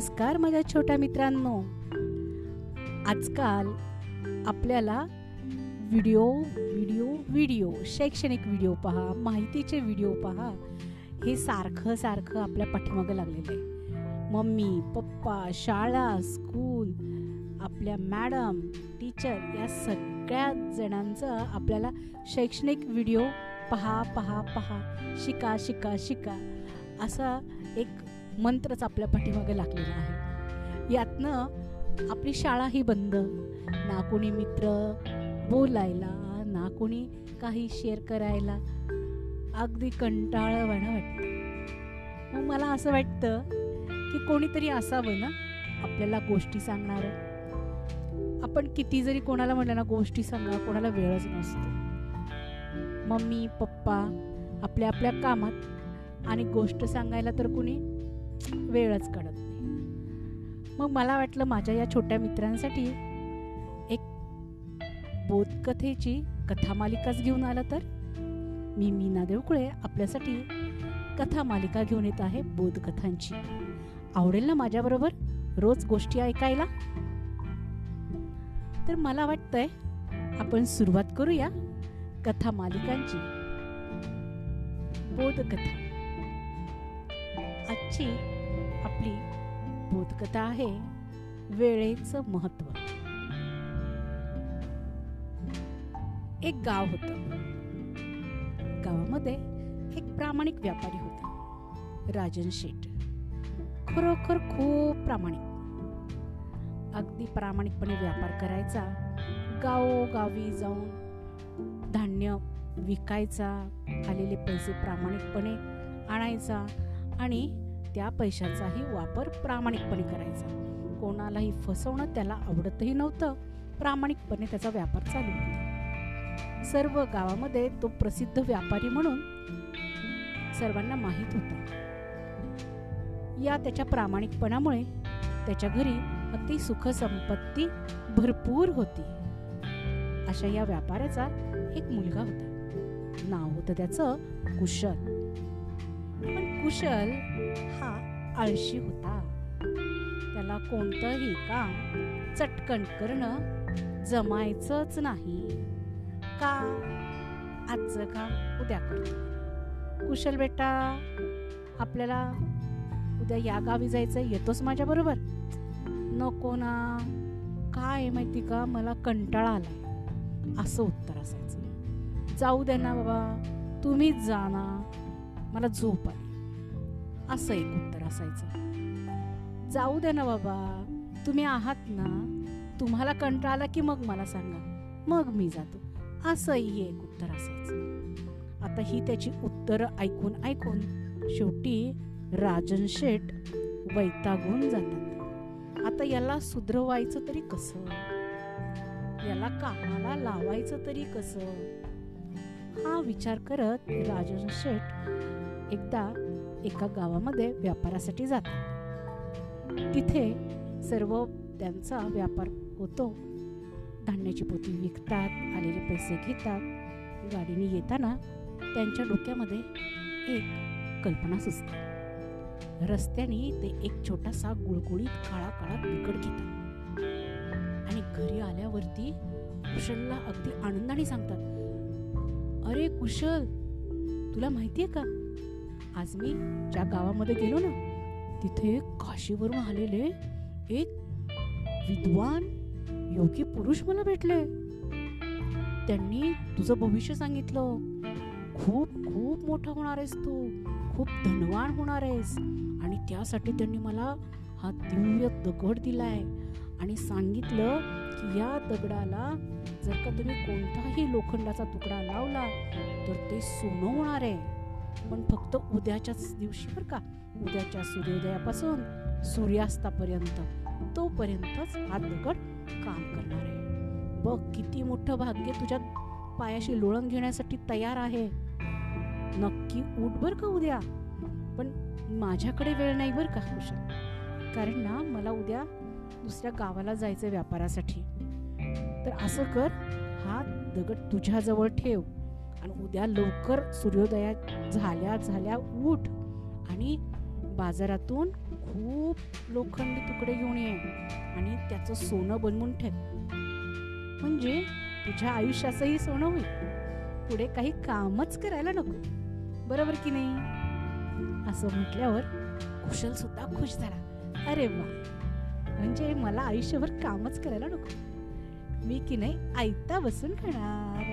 नमस्कार माझ्या छोट्या मित्रांनो. आजकाल आपल्याला व्हिडिओ व्हिडिओ व्हिडिओ शैक्षणिक व्हिडिओ पहा माहितीचे व्हिडिओ पहा हे सारखं सारखं आपल्या पाठीमागं लागलेलं आहे. मम्मी पप्पा शाळा स्कूल आपल्या मॅडम टीचर या सगळ्या जणांचं आपल्याला शैक्षणिक व्हिडिओ पहा पहा पहा शिका शिका शिका. असा एक मंत्रच आपल्या पाठीमागे लागलेला आहे. यातनं आपली शाळाही बंद. ना कोणी मित्र बोलायला ना कोणी काही शेअर करायला. अगदी कंटाळवाणं वाटतं. मग मला असं वाटतं की कोणीतरी असावं ना आपल्याला गोष्टी सांगणारं. आपण किती जरी कोणाला म्हटलं ना गोष्टी सांगा कोणाला वेळच नसतो. मम्मी पप्पा आपल्या आपल्या कामात आणि गोष्ट सांगायला तर कुणी वेळच कळत नाही. मग मला वाटलं माझ्या या छोट्या मित्रांसाठी एक बोधकथेची कथामालिकाच घेऊन आला तर? मी मीना देवकुळे आपल्यासाठी कथा मालिका घेऊन येत आहे बोधकथांची. आवडेल ना माझ्याबरोबर रोज गोष्टी ऐकायला? तर मला वाटतंय आपण सुरुवात करूया कथा मालिकांची बोधकथा. आजची आपली बोधकथा आहे वेळेचं महत्त्व एक गाव होत. गावामध्ये एक प्रामाणिक व्यापारी होता राजन शेठ. खरोखर खूप प्रामाणिक. अगदी प्रामाणिकपणे व्यापार करायचा गावोगावी जाऊन धान्य विकायचा आलेले पैसे प्रामाणिकपणे आणायचा आणि त्या पैशाचाही वापर प्रामाणिकपणे करायचा. कोणालाही फसवणं त्याला आवडतही नव्हतं. प्रामाणिकपणे त्याचा व्यापार चालू होता. सर्व गावामध्ये तो प्रसिद्ध व्यापारी म्हणून सर्वांना माहीत होता. या त्याच्या प्रामाणिकपणामुळे त्याच्या घरी अति सुखसंपत्ती भरपूर होती. अशा या व्यापाऱ्याचा एक मुलगा होता. नाव होतं त्याचं कुशल. पण कुशल हा आळशी होता. त्याला कोणतंही काम चटकन करणं जमायचंच नाही. का? आजचं काम उद्या करतो कुशल बेटा आपल्याला उद्या या गावी जायचं येतोस माझ्याबरोबर नको ना. काय माहिती का मला कंटाळा आला असं उत्तर असायचं. जाऊ दे ना बाबा तुम्हीच जा ना. मला झोप आली. असं एक उत्तर असायचं. जाऊ दे ना बाबा तुम्ही आहात ना तुम्हाला कंटाळा आला की मग मला सांगा. मग मी जातो. असंही एक उत्तर असायचं. आता ही त्याची उत्तरं ऐकून ऐकून शेवटी राजन शेठ वैतागून जातात. आता याला सुधरवायचं तरी कसं? याला कामाला लावायचं तरी कसं? हा विचार करत राजन शेठ एकदा एका गावामध्ये व्यापारासाठी जातात. तिथे सर्व त्यांचा व्यापार होतो. धान्याची पोती विकतात आलेले पैसे घेतात. गाडीने येताना त्यांच्या डोक्यामध्ये एक कल्पना सुचते. रस्त्याने ते एक छोटासा गुळगुळीत काळा काळा बिकट घेतात. आणि घरी आल्यावरती कुशलला अगदी आनंदाने सांगतात अरे कुशल तुला माहितीये का? आज मी ज्या गावामध्ये गेलो ना तिथे काशीवरून आलेले एक विद्वान योगी पुरुष मला भेटले. त्यांनी तुझं भविष्य सांगितलं. खूप खूप मोठा होणार आहेस तू. खूप धनवान होणार आहेस. आणि त्यासाठी त्यांनी मला हा दिव्य दगड दिलाय. आणि सांगितलं की या दगडाला जर का तुम्ही कोणताही लोखंडाचा तुकडा लावला तर ते सोनं होणार आहे. पण फक्त उद्याच्याच दिवशी बरं का. उद्याच्या सूर्योदयापासून सूर्यास्तापर्यंत तोपर्यंतच हा दगड काम करणार आहे. बघ किती मोठं भाग्य तुझ्या पायाशी लोळण घेण्यासाठी तयार आहे. नक्की उठ बर का उद्या. पण माझ्याकडे वेळ नाही बर का कुशल कारण ना मला उद्या दुसऱ्या गावाला जायचं व्यापारासाठी. तर असं कर हा दगड तुझ्याजवळ ठेव. आणि उद्या लवकर सूर्योदया झाल्या झाल्या उठ. आणि बाजारातून खूप लोखंडी तुकडे घेऊन ये आणि त्याचं सोनं बनवून ठेव. म्हणजे तुझ्या आयुष्याचंही सोनं होईल. पुढे काही कामच करायला नको. बरोबर की नाही? असं म्हटल्यावर कुशल सुद्धा खुश झाला. अरे वा! म्हणजे मला आयुष्यभर कामच करायला नको. मी की नाही आयता बसून खाणार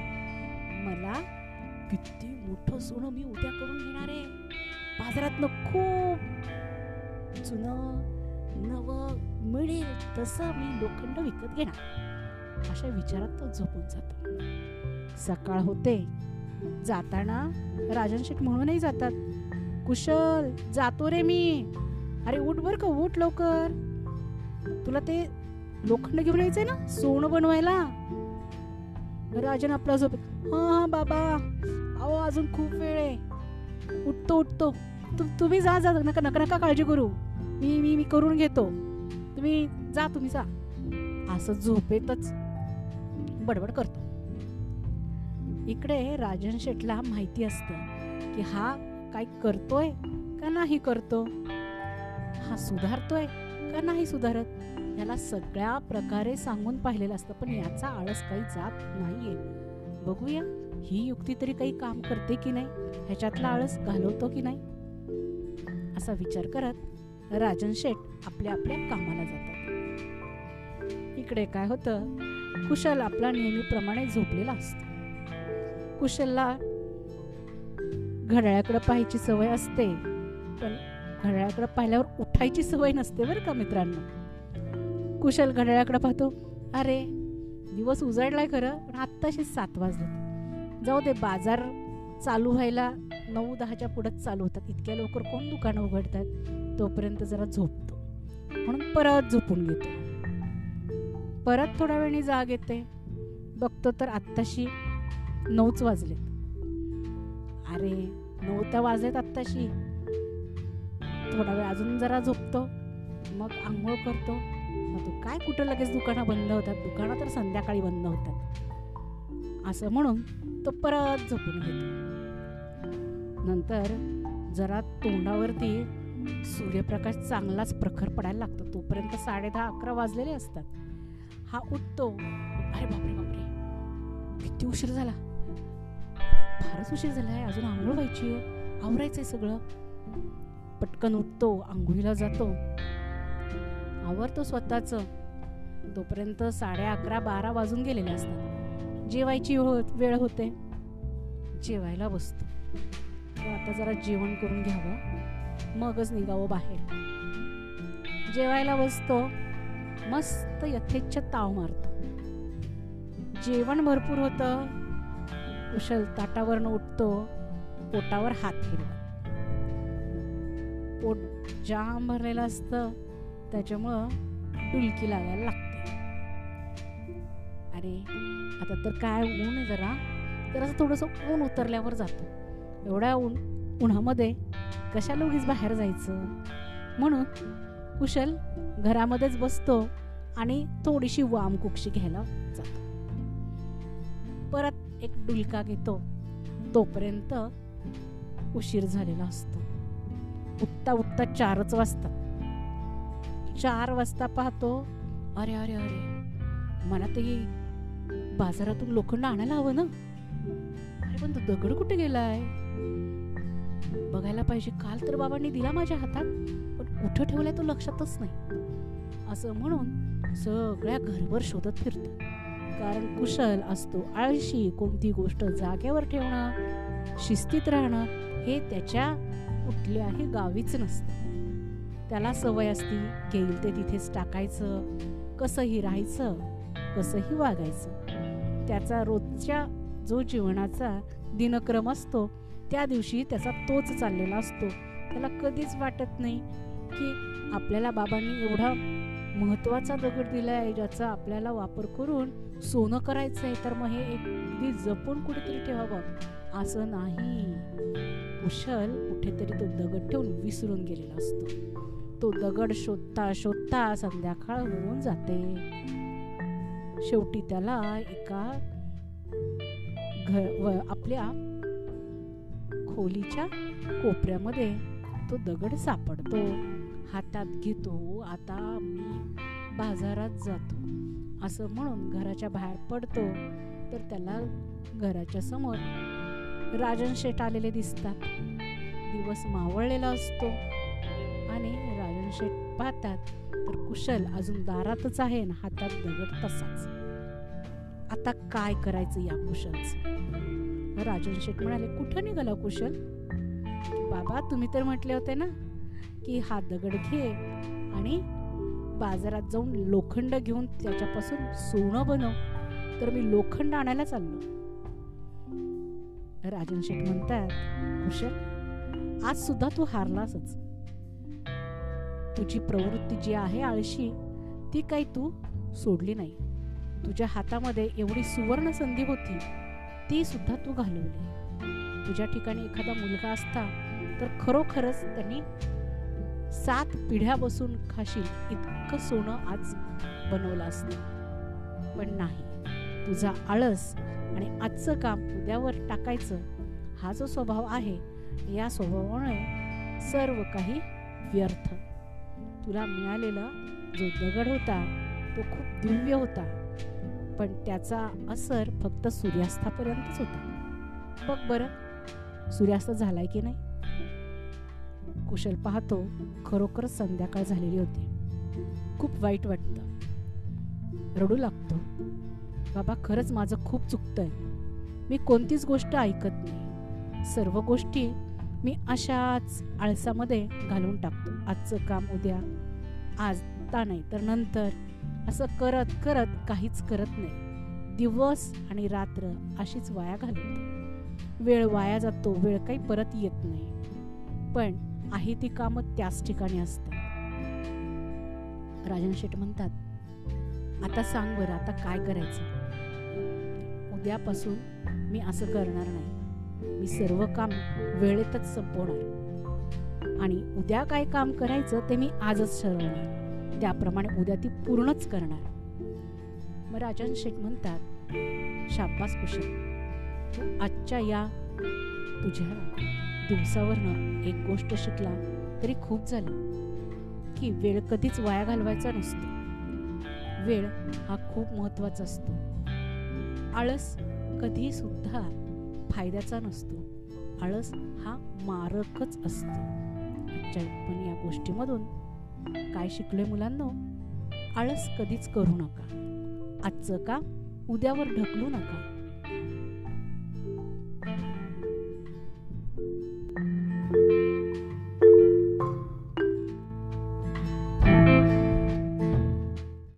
मला किती मोठं सोनं मी उद्या करून घेणार आहे. बाजारातनं खूप जुनं नव मिळेल तसं मी लोखंड विकत घेणार. अशा विचारात तो झोपून जातो. सकाळ होते. जाताना राजन शेठ म्हणूनही जातात. कुशल जातो रे मी. अरे उठ बर का उठ लवकर. तुला ते लोखंड घेऊन यायचंय ना सोनं बनवायला? राजन आपला झोप हा हा बाबा. अहो अजून खूप वेळ आहे. उठतो उठतो. तुम्ही जा जा. नका नका नका काळजी करू. मी मी मी करून घेतो. तुम्ही जा तुम्ही जा. असं झोपेतच बडबड करतो. इकडे राजन शेटला माहिती असतं की हा काय करतोय का नाही करतो? हा सुधारतोय का नाही सुधारत? याला सगळ्या प्रकारे सांगून पाहिलेलं असतं पण याचा आळस काही जात नाहीये. बघूया. ही युक्ती तरी काही काम करते की नाही? ह्याच्यातला आळस घालवतो की नाही? असा विचार करत राजन शेठ आपल्या आपल्या कामाला जातात. इकडे काय होतं? कुशल आपला नेहमीप्रमाणे झोपलेला असतो. कुशलला घड्याळाकडे पाहायची सवय असते पण घड्याळाकडे पाहिल्यावर उठायची सवय नसते बरं का मित्रांनो. कुशल घड्याळाकडे पाहतो अरे दिवस उजाडलाय खरं पण आत्ताशी सात वाजले जाऊ दे बाजार चालू व्हायला नऊ दहाच्या पुढंच चालू होतात. इतक्या लवकर कोण दुकानं उघडतात? तोपर्यंत जरा झोपतो. म्हणून परत झोपून घेतो. परत थोड्या वेळाने जाग येते. बघतो तर आत्ताशी नऊच वाजले अरे नऊ तर वाजलेत आत्ताशी. थोडा वेळ अजून जरा झोपतो. मग आंघोळ करतो. मग तो काय कुठं लगेच दुकानं बंद होतात? दुकानं तर संध्याकाळी बंद होतात. असं म्हणून तो परत झोपून घेतो. नंतर जरा तोंडावरती सूर्यप्रकाश चांगलाच प्रखर पडायला लागतो. तोपर्यंत साडे दहा अकरा वाजलेले असतात. हा उठतो. अरे बापरे बापरे. किती उशीर झाला. फारच उशीर झालाय अजून आंघोळ व्हायची आवरायचंय सगळं. पटकन उठतो. आंघोळीला जातो. आवरतो स्वतःच. तोपर्यंत साडे अकरा बारा वाजून गेलेले असतात. जेवायची हो वेळ होते. जेवायला बसतो. आता जरा जेवण करून घ्यावं. मगच निघावं बाहेर. जेवायला बसतो. मस्त यथेच्छ ताव मारतो. जेवण भरपूर होतं. कुशल ताटावरनं उठतो. पोटावर हात फिरवा. पोट जाम भरलेलं असतं. त्याच्यामुळं डुलकी लागायला लागते. अरे आता तर काय ऊन आहे जरा. तर असं थोडंसं ऊन उतरल्यावर जातो. एवढ्या ऊन उन्हामध्ये कशाला उगीच बाहेर जायचं? म्हणून कुशल घरामध्येच बसतो आणि थोडीशी वाम कुक्षी घ्यायला जातो. परत एक डुलका घेतो. तोपर्यंत उशीर झालेला असतो. उठता उठता चारच वाजतात. चार वाजता पाहतो अरे अरे अरे मला ते बाजारातून लोखंड आणायला हवं ना? अरे पण तो दगड कुठे गेलाय? बघायला पाहिजे काल तर बाबांनी दिला माझ्या हातात पण कुठं ठेवलाय तो लक्षातच नाही. असं म्हणून सगळ्या घरभर शोधत फिरतो. कारण कुशल असतो आळशी कोणती गोष्ट जागेवर ठेवणं शिस्तीत राहणं हे त्याच्या कुठल्याही गावीच नसतं. त्याला सवय असती घेईल ते तिथेच टाकायचं कसंही राहायचं. कसंही वागायचं. त्याचा रोजच्या जो जीवनाचा दिनक्रम असतो त्या दिवशी त्याचा तोच चाललेला असतो. त्याला कधीच वाटत नाही की आपल्याला बाबांनी एवढा महत्त्वाचा दगड दिला आहे ज्याचा आपल्याला वापर करून सोनं करायचं आहे तर मग हे अगदी जपून कुठेतरी ठेवावं. असं नाही. कुशल कुठेतरी तो दगड ठेवून विसरून गेलेला असतो. तो दगड शोधता शोधता संध्याकाळ होऊन जाते. शेवटी त्याला एका घर आपल्या खोलीच्या कोपऱ्यामध्ये तो दगड सापडतो. हातात घेतो. आता मी बाजारात जातो. असं म्हणून घराच्या बाहेर पडतो. तर त्याला घराच्या समोर राजन शेठ आलेले दिसतात. दिवस मावळलेला असतो. आणि राजन शेठ पाहतात तर कुशल अजून दारातच आहे ना हातात दगड तसाच. आता काय करायचं या कुशलच? राजन शेठ म्हणाले कुठं निघाला हो कुशल? बाबा तुम्ही तर म्हटले होते ना की हा दगड घे आणि बाजारात जाऊन लोखंड घेऊन त्याच्यापासून सोनं बनव. तर मी लोखंड आणायला चाललो. राजन शेठ म्हणतात कुशल आज सुद्धा तू हारलासच. तुझी प्रवृत्ती जी आहे आळशी ती काही तू सोडली नाही. तुझ्या हातामध्ये एवढी सुवर्ण संधी होती ती सुद्धा तू घालवली. तुझ्या ठिकाणी एखादा मुलगा असता तर खरोखरच त्यांनी सात पिढ्या बसून खाशील इतकं सोनं आज बनवलं असतं. पण नाही तुझा आळस आणि आजचं काम उद्यावर टाकायचं हा जो स्वभाव आहे या स्वभावामुळे सर्व काही व्यर्थ. तुला मिळालेला जो दगड होता तो खूप दिव्य होता. पण त्याचा असर फक्त सूर्यास्तापर्यंतच होता. बघ बरं सूर्यास्त झालाय की नाही? कुशल पाहतो खरोखरच संध्याकाळ झालेली होती. खूप वाईट वाटतं. रडू लागतो. बाबा खरंच माझं खूप चुकतंय. मी कोणतीच गोष्ट ऐकत नाही. सर्व गोष्टी मी अशाच आळसामध्ये घालून टाकतो. आजचं काम उद्या आज ता नाही तर नंतर. असं करत करत काहीच करत नाही. दिवस आणि रात्र अशीच वाया घालवतो. वेळ वाया जातो वेळ काही परत येत नाही. पण आहे ती कामं त्याच ठिकाणी असतात. राजन शेठ म्हणतात आता सांग बरं आता काय करायचं? उद्यापासून मी असं करणार नाही. मी सर्व काम वेळेतच संपवणार. आणि उद्या काय काम करायचं ते मी आजच ठरवणार. त्याप्रमाणे उद्या ती पूर्णच करणार. मग राजन शेठ म्हणतात शाब्बास कुशल. तू आजच्या या तुझ्या दिवसावरनं एक गोष्ट शिकला तरी खूप झालं. की वेळ कधीच वाया घालवायचा नसतो. वेळ हा खूप महत्त्वाचा असतो. आळस कधी सुद्धा फायद्याचा नसतो. आळस हा मारकच असतो. पण या गोष्टीमधून काय शिकलोय मुलांना? आळस कधीच करू नका. आजचं का उद्यावर ढकलू नका.